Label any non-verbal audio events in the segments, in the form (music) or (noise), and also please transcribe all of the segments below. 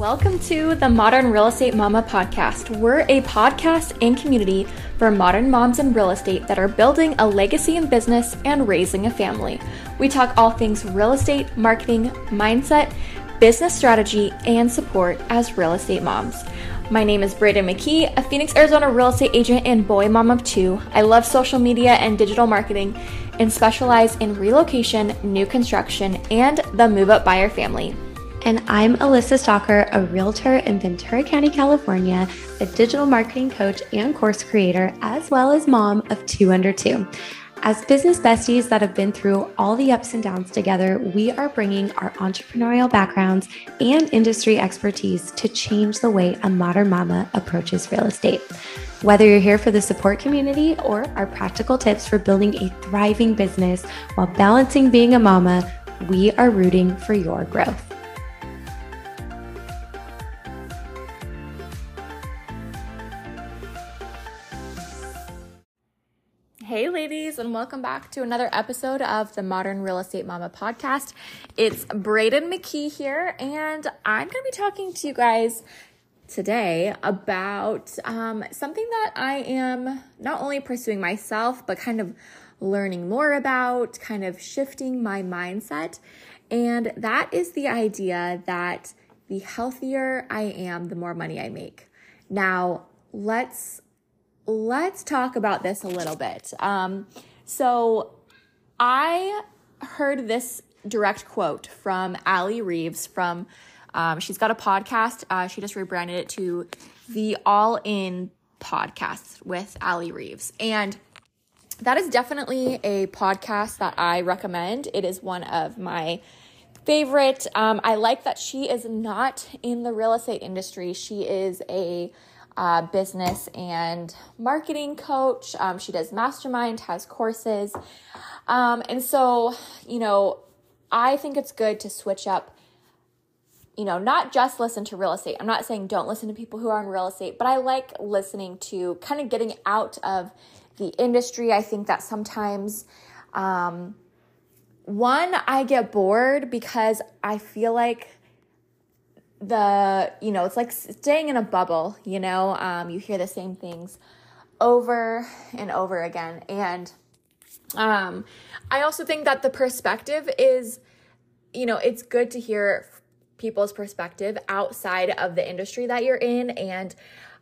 Welcome to the Modern Real Estate Mama podcast. We're a podcast and community for modern moms in real estate that are building a legacy in business and raising a family. We talk all things real estate, marketing, mindset, business strategy, and support as real estate moms. My name is Braiden McKee, a Phoenix, Arizona real estate agent and boy mom of two. I love social media and digital marketing and specialize in relocation, new construction, and the move up buyer family. And I'm Alyssa Stalker, a realtor in Ventura County, California, a digital marketing coach and course creator, as well as mom of two under two. As business besties that have been through all the ups and downs together, we are bringing our entrepreneurial backgrounds and industry expertise to change the way a modern mama approaches real estate. Whether you're here for the support community or our practical tips for building a thriving business while balancing being a mama, we are rooting for your growth. And welcome back to another episode of the Modern Real Estate Mama podcast. It's Braiden McKee here, and I'm going to be talking to you guys today about um, something that I am not only pursuing myself, but kind of learning more about, kind of shifting my mindset. And that is the idea that the healthier I am, the more money I make. Now, let's let's talk about this a little bit. Um, so I heard this direct quote from Allie Reeves from um, she's got a podcast. Uh, she just rebranded it to the All In podcast with Allie Reeves. And that is definitely a podcast that I recommend. It is one of my favorite. Um, I like that she is not in the real estate industry. She is a uh, business and marketing coach. Um, she does mastermind, has courses. Um, and so, you know, I think it's good to switch up, you know, not just listen to real estate. I'm not saying don't listen to people who are in real estate, but I like listening to kind of getting out of the industry. I think that sometimes, um, one, I get bored because I feel like the you know it's like staying in a bubble you know? Um, you hear the same things over and over again. And um, i also think that the perspective is you know it's good to hear people's perspective outside of the industry that you're in and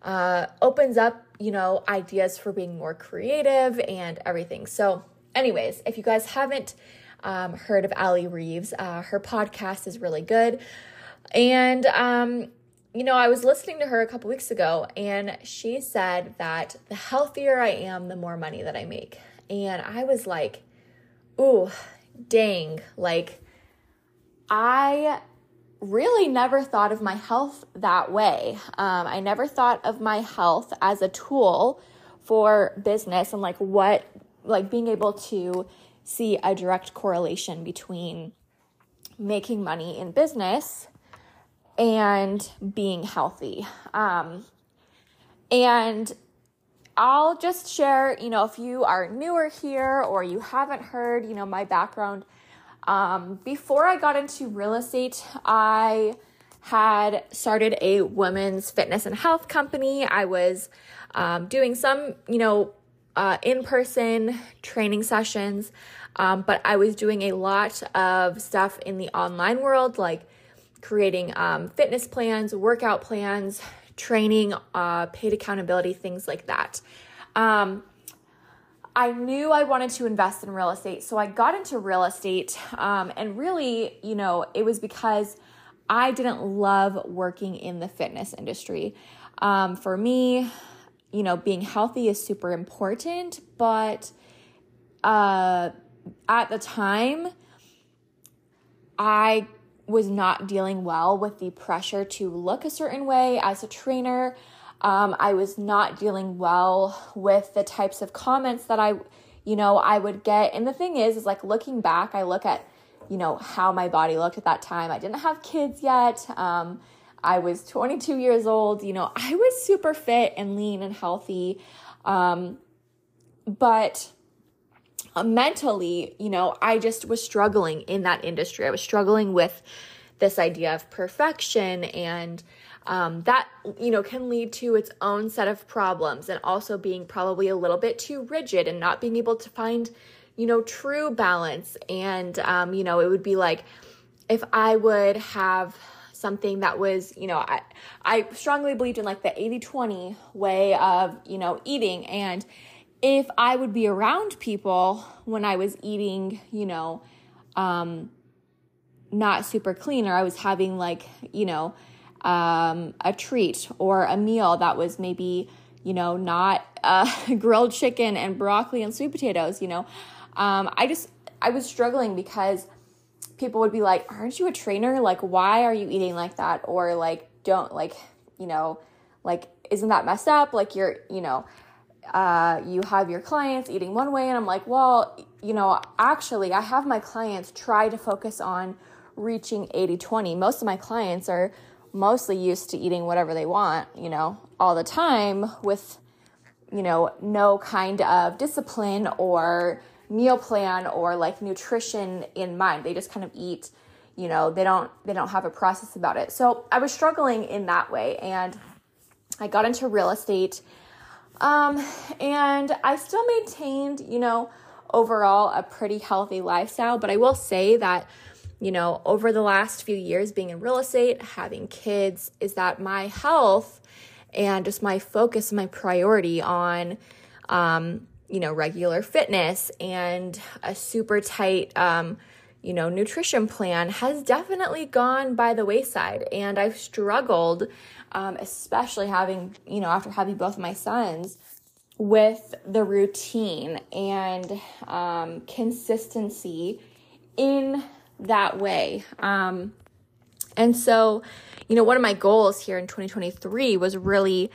uh, opens up you know ideas for being more creative and everything. So anyways if you guys haven't um, heard of allie reeves uh, her podcast is really good and, um, you know, I was listening to her a couple weeks ago, and she said that the healthier I am, the more money that I make. And I was like, ooh, dang. Like, I really never thought of my health that way. Um, I never thought of my health as a tool for business and like what, like being able to see a direct correlation between making money in business and being healthy. Um, and I'll just share, you know, if you are newer here or you haven't heard, you know, my background. Um, before I got into real estate, I had started a women's fitness and health company. I was um, doing some, you know, uh, in person training sessions, um, but I was doing a lot of stuff in the online world, like creating um, fitness plans, workout plans, training, uh, paid accountability, things like that. Um, I knew I wanted to invest in real estate, so I got into real estate. Um, and really, you know, it was because I didn't love working in the fitness industry. Um, for me, you know, being healthy is super important, but uh, at the time, I was not dealing well with the pressure to look a certain way as a trainer. Um, I was not dealing well with the types of comments that I, you know, I would get. And the thing is, is like looking back, I look at, you know, how my body looked at that time. I didn't have kids yet. Um, I was 22 years old. You know, I was super fit and lean and healthy. Um, but mentally, you know, I just was struggling in that industry. I was struggling with this idea of perfection and um, that you know can lead to its own set of problems and also being probably a little bit too rigid and not being able to find you know true balance and um, you know it would be like if i would have something that was you know i i strongly believed in like the 80-20 way of you know eating and if i would be around people when i was eating you know um not super clean or i was having like you know um, a treat or a meal that was maybe, you know, not uh, (laughs) grilled chicken and broccoli and sweet potatoes, you know. Um, I just, I was struggling because people would be like, aren't you a trainer? Like, why are you eating like that? Or like, don't, like, you know, like, isn't that messed up? Like, you're, you know, uh, you have your clients eating one way. And I'm like, well, you know, actually, I have my clients try to focus on reaching 80 20. Most of my clients are mostly used to eating whatever they want, you know, all the time with, you know, no kind of discipline or meal plan or like nutrition in mind. They just kind of eat, you know, they don't they don't have a process about it. So I was struggling in that way and I got into real estate. Um, and I still maintained, you know, overall a pretty healthy lifestyle, but I will say that you know, over the last few years being in real estate, having kids, is that my health and just my focus, my priority on, um, you know, regular fitness and a super tight, um, you know, nutrition plan has definitely gone by the wayside. And I've struggled, um, especially having, you know, after having both my sons, with the routine and um, consistency in that way. Um, and so, you know, one of my goals here in 2023 was really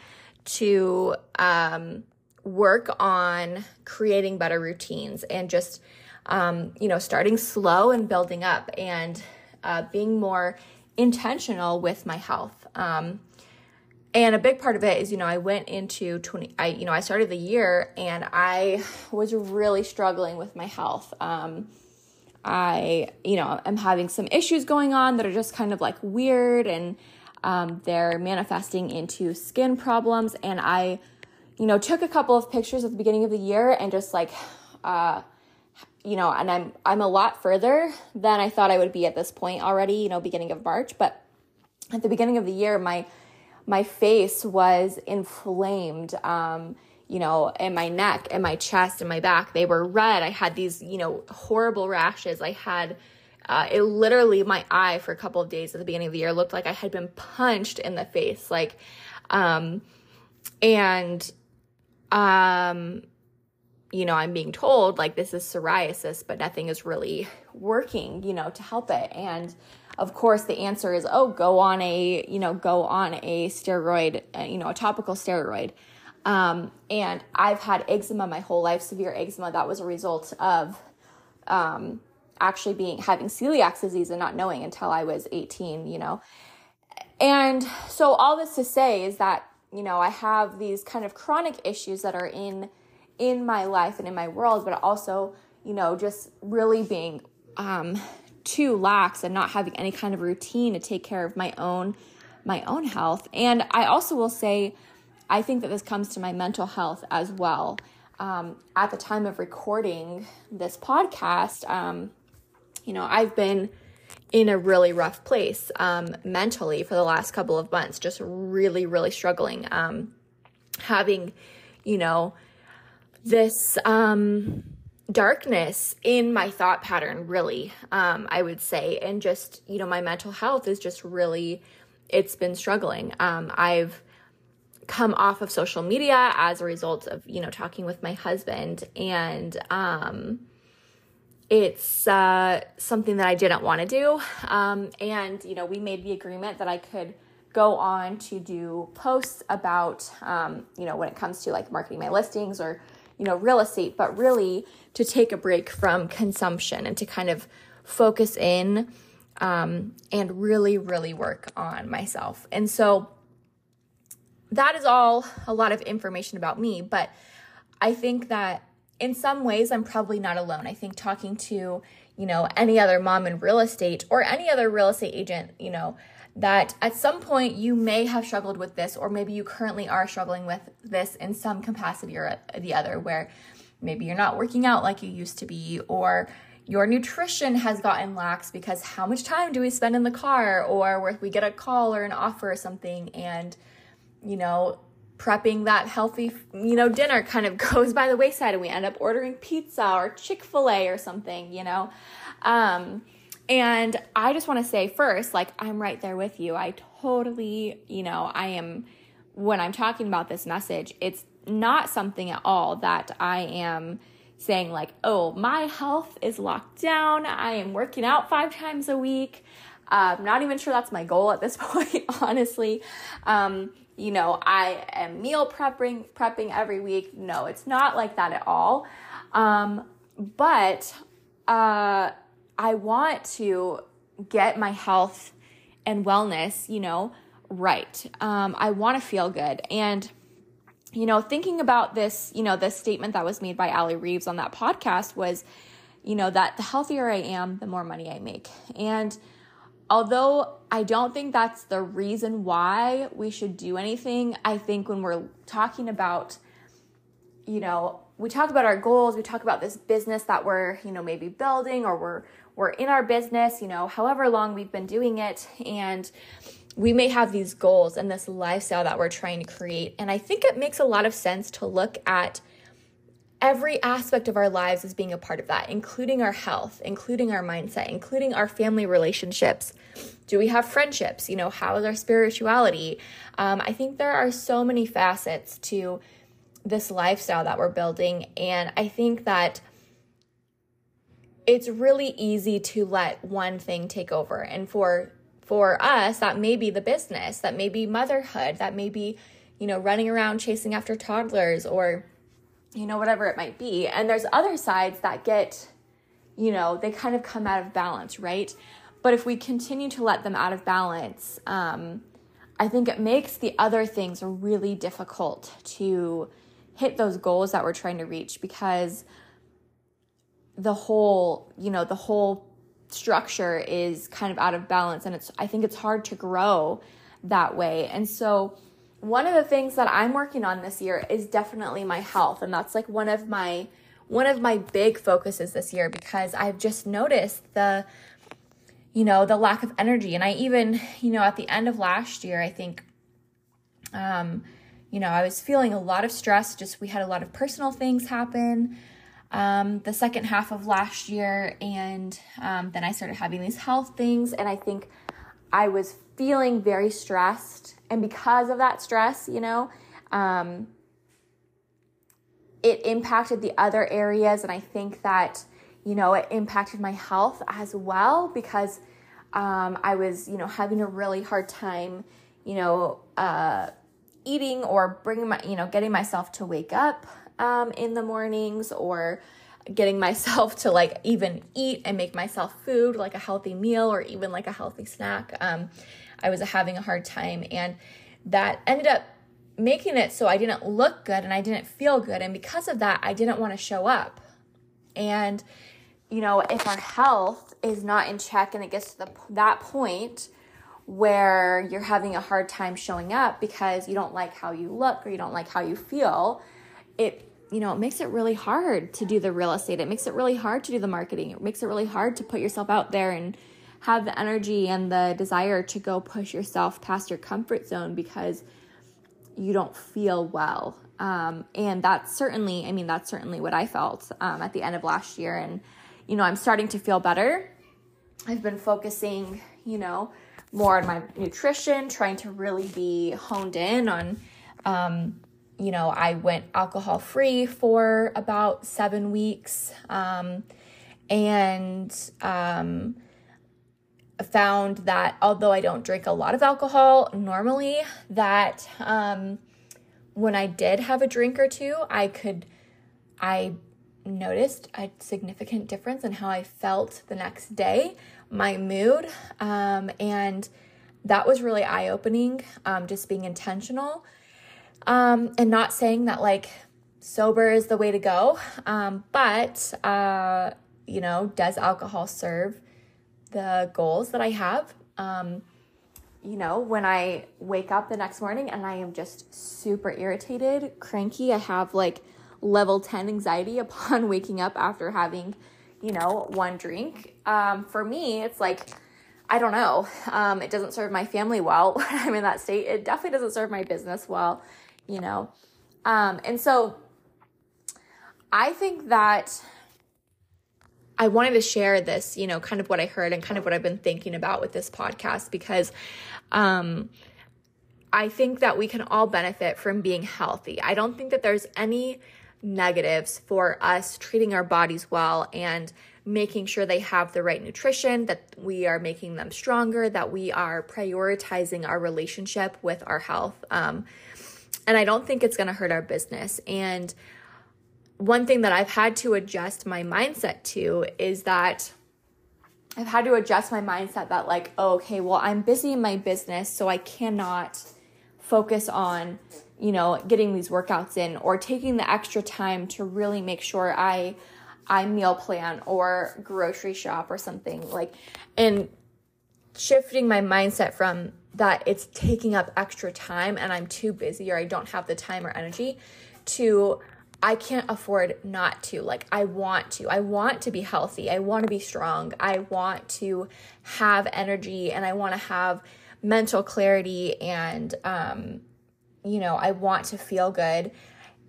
to um, work on creating better routines and just, um, you know, starting slow and building up and uh, being more intentional with my health. Um, and a big part of it is, you know, I went into 20, I, you know, I started the year and I was really struggling with my health. Um, I, you know, am having some issues going on that are just kind of like weird and um, they're manifesting into skin problems. And I, you know, took a couple of pictures at the beginning of the year and just like, uh, you know, and I'm I'm a lot further than I thought I would be at this point already. You know, beginning of March, but at the beginning of the year, my my face was inflamed. Um, you know, in my neck and my chest and my back. They were red. I had these, you know, horrible rashes. I had uh, it literally my eye for a couple of days at the beginning of the year looked like I had been punched in the face. Like, um, and, um, you know, I'm being told like this is psoriasis, but nothing is really working, you know, to help it. And of course, the answer is, oh, go on a, you know, go on a steroid, uh, you know, a topical steroid. Um, and I've had eczema my whole life, severe eczema. That was a result of um, actually being having celiac disease and not knowing until I was 18, you know. And so all this to say is that, you know, I have these kind of chronic issues that are in in my life and in my world, but also, you know, just really being um too lax and not having any kind of routine to take care of my own my own health. And I also will say I think that this comes to my mental health as well. Um, at the time of recording this podcast, um, you know, I've been in a really rough place um, mentally for the last couple of months, just really, really struggling. Um, having, you know, this um, darkness in my thought pattern, really, um, I would say. And just, you know, my mental health is just really, it's been struggling. Um, I've, come off of social media as a result of you know talking with my husband and um it's uh something that I didn't want to do um and you know we made the agreement that I could go on to do posts about um you know when it comes to like marketing my listings or you know real estate but really to take a break from consumption and to kind of focus in um and really really work on myself and so that is all a lot of information about me, but I think that in some ways I'm probably not alone. I think talking to, you know, any other mom in real estate or any other real estate agent, you know, that at some point you may have struggled with this, or maybe you currently are struggling with this in some capacity or the other, where maybe you're not working out like you used to be, or your nutrition has gotten lax because how much time do we spend in the car, or where we get a call or an offer or something, and you know, prepping that healthy, you know, dinner kind of (laughs) goes by the wayside and we end up ordering pizza or Chick fil A or something, you know. Um, and I just want to say first, like, I'm right there with you. I totally, you know, I am, when I'm talking about this message, it's not something at all that I am saying, like, oh, my health is locked down. I am working out five times a week. I'm uh, not even sure that's my goal at this (laughs) point, honestly. Um, you know, I am meal prepping prepping every week. No, it's not like that at all. Um, but uh, I want to get my health and wellness, you know, right. Um, I want to feel good. And, you know, thinking about this, you know, this statement that was made by Allie Reeves on that podcast was, you know, that the healthier I am, the more money I make. And although I don't think that's the reason why we should do anything, I think when we're talking about, you know, we talk about our goals, we talk about this business that we're, you know, maybe building or we're we're in our business, you know, however long we've been doing it and we may have these goals and this lifestyle that we're trying to create. And I think it makes a lot of sense to look at every aspect of our lives as being a part of that, including our health, including our mindset, including our family relationships. Do we have friendships? You know, how is our spirituality? Um, I think there are so many facets to this lifestyle that we're building. And I think that it's really easy to let one thing take over. And for for us, that may be the business, that may be motherhood, that may be, you know, running around chasing after toddlers or you know, whatever it might be. And there's other sides that get, you know, they kind of come out of balance, right? But if we continue to let them out of balance, um, I think it makes the other things really difficult to hit those goals that we're trying to reach because the whole, you know, the whole structure is kind of out of balance and it's I think it's hard to grow that way. And so one of the things that I'm working on this year is definitely my health and that's like one of my one of my big focuses this year because I've just noticed the you know the lack of energy. And I even you know at the end of last year I think um you know I was feeling a lot of stress. Just we had a lot of personal things happen um, the second half of last year, and um, then I started having these health things, and I think I was feeling very stressed, and because of that stress, you know, um, it impacted the other areas, and I think that you know it impacted my health as well because um, I was you know having a really hard time, you know. Uh, eating or bringing my you know getting myself to wake up um, in the mornings or getting myself to like even eat and make myself food like a healthy meal or even like a healthy snack. Um, i was having a hard time and that ended up making it so i didn't look good and i didn't feel good. And because of that i didn't want to show up. And you know if our health is not in check and it gets to the, that point where you're having a hard time showing up because you don't like how you look or you don't like how you feel it you know, it makes it really hard to do the real estate. It makes it really hard to do the marketing. It makes it really hard to put yourself out there and have the energy and the desire to go push yourself past your comfort zone because you don't feel well. Um, and that's certainly, I mean, that's certainly what I felt um, at the end of last year. And, you know, I'm starting to feel better. I've been focusing, you know, more on my nutrition, trying to really be honed in on, um, you know, I went alcohol free for about seven weeks um, and um, found that although I don't drink a lot of alcohol normally, that um, when I did have a drink or two, I could, I noticed a significant difference in how I felt the next day, my mood, um, and that was really eye opening, um, just being intentional um, and not saying that like sober is the way to go. Um, but, uh, you know, does alcohol serve the goals that I have? Um, you know, when I wake up the next morning and I am just super irritated, cranky, I have like level 10 anxiety (laughs) upon waking up after having, you know, one drink. Um, for me, it's like, I don't know. Um, it doesn't serve my family well (laughs) when I'm in that state. It definitely doesn't serve my business well, you know. Um, and so I think that I wanted to share this, you know, kind of what I heard and kind of what I've been thinking about with this podcast because um, I think that we can all benefit from being healthy. I don't think that there's any negatives for us treating our bodies well and making sure they have the right nutrition, that we are making them stronger, that we are prioritizing our relationship with our health. Um, and I don't think it's going to hurt our business. And one thing that I've had to adjust my mindset to is that I've had to adjust my mindset that, like, oh, okay, well, I'm busy in my business, so I cannot focus on, you know, getting these workouts in or taking the extra time to really make sure I I meal plan or grocery shop or something like and shifting my mindset from that it's taking up extra time and I'm too busy or I don't have the time or energy to I can't afford not to. Like, I want to. I want to be healthy. I want to be strong. I want to have energy and I want to have mental clarity and, um, you know, I want to feel good.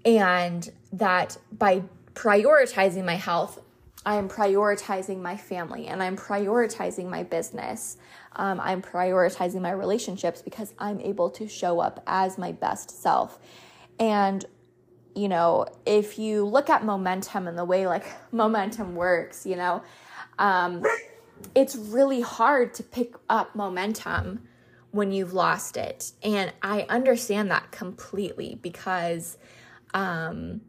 And that by prioritizing my health, I am prioritizing my family and I'm prioritizing my business. Um, I'm prioritizing my relationships because I'm able to show up as my best self. And you know, if you look at momentum and the way like (laughs) momentum works, you know, um, it's really hard to pick up momentum when you've lost it. And I understand that completely because um,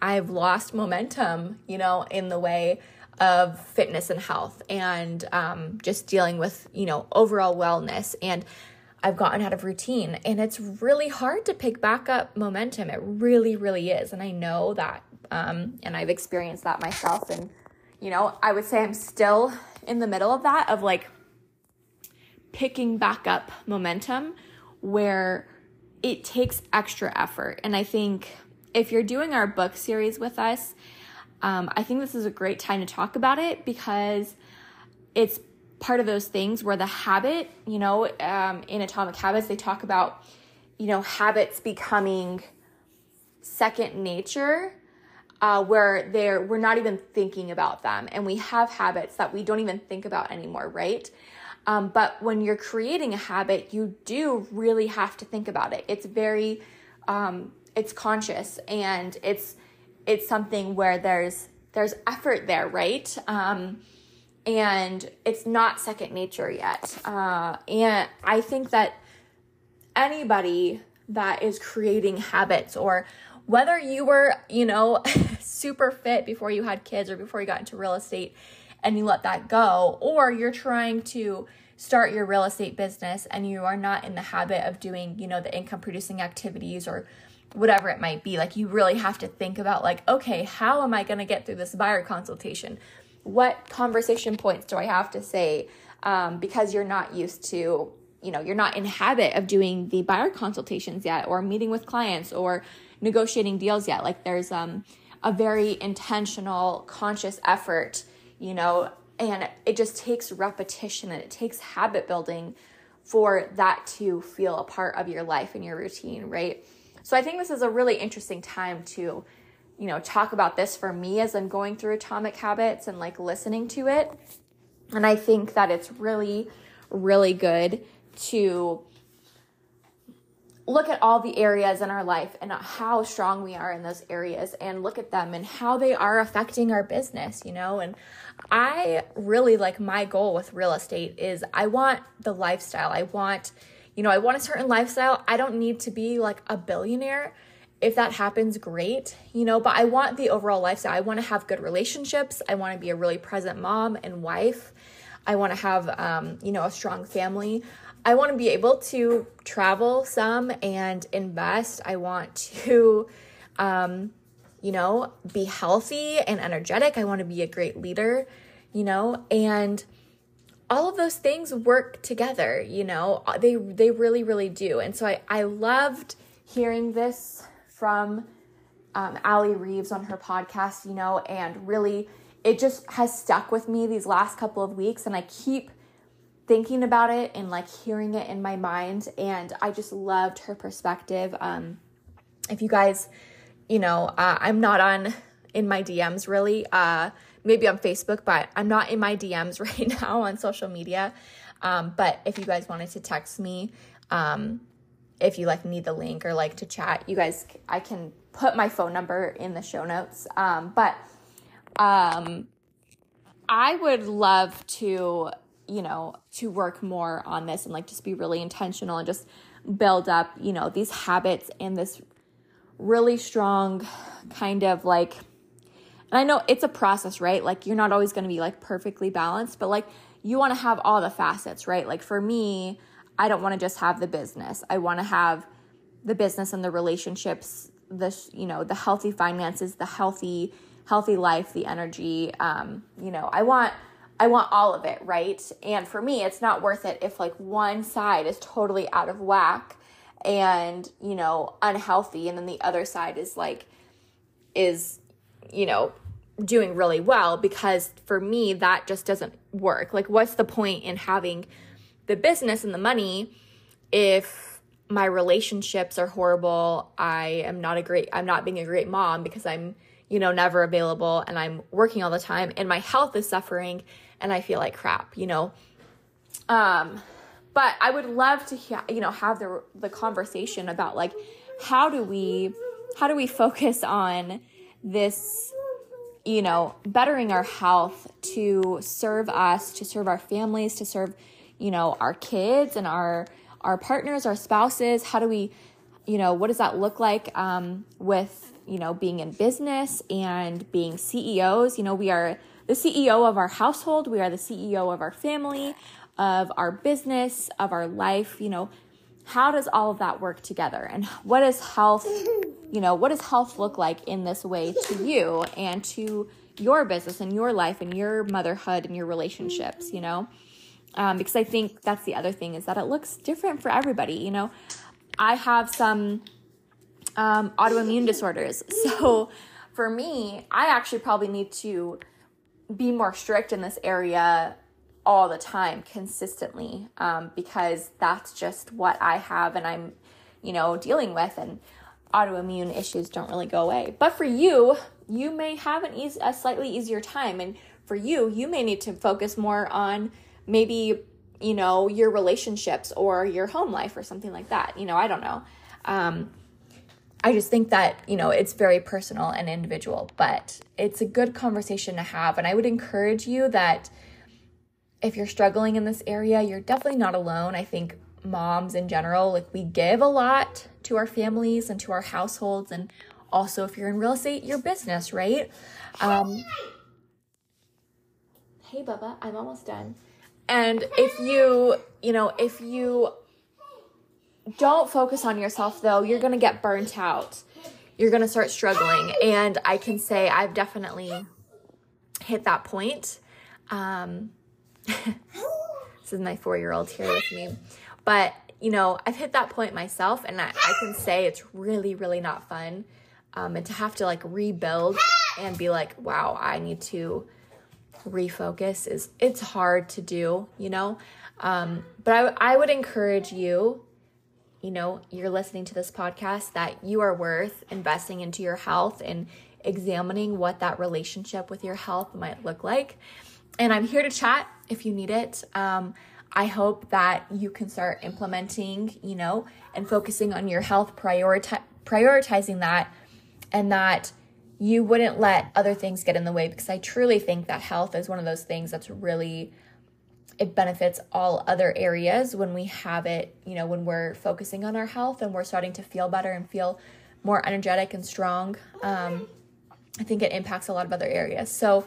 I've lost momentum, you know, in the way of fitness and health and um, just dealing with, you know, overall wellness. And I've gotten out of routine and it's really hard to pick back up momentum. It really, really is. And I know that, um, and I've experienced that myself. And, you know, I would say I'm still in the middle of that, of like picking back up momentum where it takes extra effort. And I think if you're doing our book series with us, um, I think this is a great time to talk about it because it's part of those things where the habit, you know, um, in Atomic Habits, they talk about, you know, habits becoming second nature. Uh, where they're we're not even thinking about them and we have habits that we don't even think about anymore right um, but when you're creating a habit you do really have to think about it it's very um, it's conscious and it's it's something where there's there's effort there right um, and it's not second nature yet. Uh, and I think that anybody that is creating habits or whether you were, you know, (laughs) super fit before you had kids or before you got into real estate and you let that go, or you're trying to start your real estate business and you are not in the habit of doing, you know, the income producing activities or whatever it might be, like you really have to think about like, okay, how am I going to get through this buyer consultation? what conversation points do I have to say? Um, because you're not used to, you know, you're not in habit of doing the buyer consultations yet, or meeting with clients, or negotiating deals yet. Like there's um, a very intentional, conscious effort, you know, and it just takes repetition and it takes habit building for that to feel a part of your life and your routine, right? So I think this is a really interesting time to you know, talk about this for me as I'm going through Atomic Habits and like listening to it. And I think that it's really, really good to look at all the areas in our life and how strong we are in those areas and look at them and how they are affecting our business, you know? And I really like my goal with real estate is I want the lifestyle. I want, you know, I want a certain lifestyle. I don't need to be like a billionaire if that happens, great, you know, but I want the overall lifestyle. I want to have good relationships. I want to be a really present mom and wife. I want to have, um, you know, a strong family. I want to be able to travel some and invest. I want to, um, you know, be healthy and energetic. I want to be a great leader, you know, and all of those things work together, you know. They they really really do. And so I I loved hearing this from um, Allie Reeves on her podcast, you know, and really it just has stuck with me these last couple of weeks and I keep thinking about it and like hearing it in my mind and I just loved her perspective. Um if you guys, you know, uh, I'm not on in my DMs really. Uh maybe on Facebook, but I'm not in my DMs (laughs) right now on social media. Um, but if you guys wanted to text me, um, if you like need the link or like to chat, you guys, I can put my phone number in the show notes. Um, but um, I would love to, you know, to work more on this and like just be really intentional and just build up, you know, these habits and this really strong kind of like and I know it's a process, right? Like you're not always going to be like perfectly balanced, but like you want to have all the facets, right? Like for me, I don't want to just have the business. I want to have the business and the relationships, the you know, the healthy finances, the healthy healthy life, the energy. Um, you know, I want I want all of it, right? And for me, it's not worth it if like one side is totally out of whack and, you know, unhealthy and then the other side is like is you know, doing really well because for me that just doesn't work. Like what's the point in having the business and the money if my relationships are horrible, I am not a great I'm not being a great mom because I'm, you know, never available and I'm working all the time and my health is suffering and I feel like crap, you know. Um but I would love to you know have the the conversation about like how do we how do we focus on this you know bettering our health to serve us to serve our families to serve you know our kids and our our partners our spouses how do we you know what does that look like um, with you know being in business and being ceos you know we are the ceo of our household. We are the ceo of our family of our business of our life you know. How does all of that work together? And what is health you know what does health look like in this way to you and to your business and your life and your motherhood and your relationships you know? Um, because i think that's the other thing is that it looks different for everybody you know? I have some um, autoimmune disorders. (laughs) So for me i actually probably need to be more strict in this area all the time consistently um, because that's just what I have and I'm, you know, dealing with. And autoimmune issues don't really go away. But for you, you may have an easy, a slightly easier time. And for you, you may need to focus more on maybe, you know, your relationships or your home life or something like that. You know, I don't know. Um, I just think that, you know, it's very personal and individual, but it's a good conversation to have. And I would encourage you that if you're struggling in this area, you're definitely not alone. I think moms in general, like we give a lot to our families and to our households, and also if you're in real estate, your business, right? Um, hey, Bubba, I'm almost done. And if you, you know, if you don't focus on yourself though, you're gonna get burnt out. You're gonna start struggling. And I can say I've definitely hit that point. Um, (laughs) this is my four year old here with me. But, you know, I've hit that point myself, and I, I can say it's really, really not fun. Um, and to have to like rebuild and be like, wow, I need to refocus is it's hard to do, you know. Um, but I, I would encourage you, you know, you're listening to this podcast that you are worth investing into your health and examining what that relationship with your health might look like. And I'm here to chat if you need it. Um, I hope that you can start implementing, you know, and focusing on your health, prioritizing that, and that you wouldn't let other things get in the way because I truly think that health is one of those things that's really it benefits all other areas when we have it, you know, when we're focusing on our health and we're starting to feel better and feel more energetic and strong. Um, I think it impacts a lot of other areas. So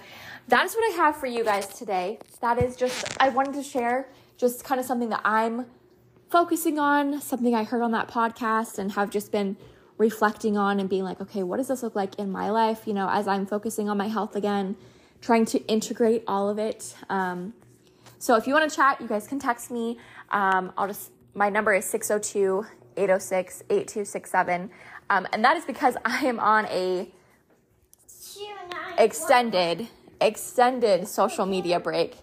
that is what I have for you guys today. That is just, I wanted to share just kind of something that I'm focusing on, something I heard on that podcast and have just been reflecting on and being like, okay, what does this look like in my life? You know, as I'm focusing on my health again, trying to integrate all of it. Um, so if you want to chat, you guys can text me. Um, I'll just, my number is 602 806 8267. Um, and that is because (laughs) I am on a extended, extended social media break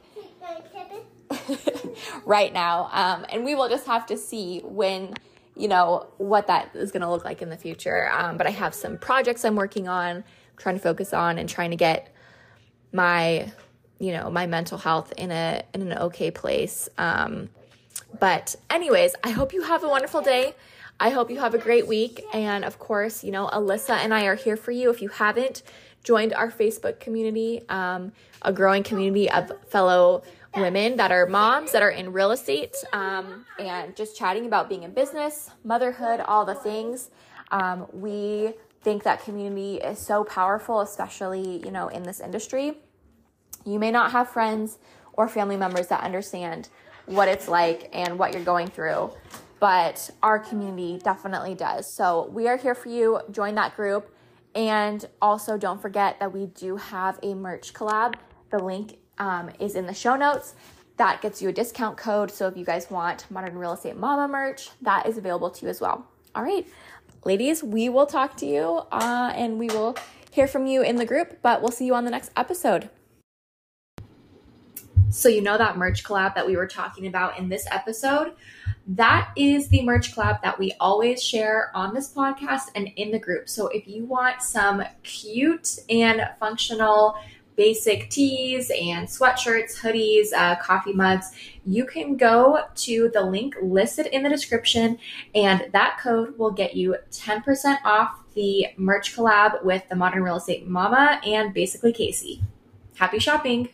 (laughs) right now. Um, and we will just have to see when you know, what that is going to look like in the future. Um, but I have some projects I'm working on, trying to focus on and trying to get my, you know, my mental health in a in an okay place. Um, but anyways, I hope you have a wonderful day. I hope you have a great week. And of course, you know, Alyssa and I are here for you. If you haven't joined our Facebook community, um, a growing community of fellow women that are moms that are in real estate um, and just chatting about being in business, motherhood, all the things. Um, we think that community is so powerful, especially you know in this industry. You may not have friends or family members that understand what it's like and what you're going through, but our community definitely does. So we are here for you. Join that group. And also, don't forget that we do have a merch collab. The link um, is in the show notes. That gets you a discount code. So if you guys want Modern Real Estate Mama merch, that is available to you as well. All right, ladies, we will talk to you uh, and we will hear from you in the group, but we'll see you on the next episode. So, you know that merch collab that we were talking about in this episode? That is the merch collab that we always share on this podcast and in the group. So, if you want some cute and functional basic tees and sweatshirts, hoodies, uh, coffee mugs, you can go to the link listed in the description, and that code will get you 10% off the merch collab with the Modern Real Estate Mama and Basically Kasie. Happy shopping!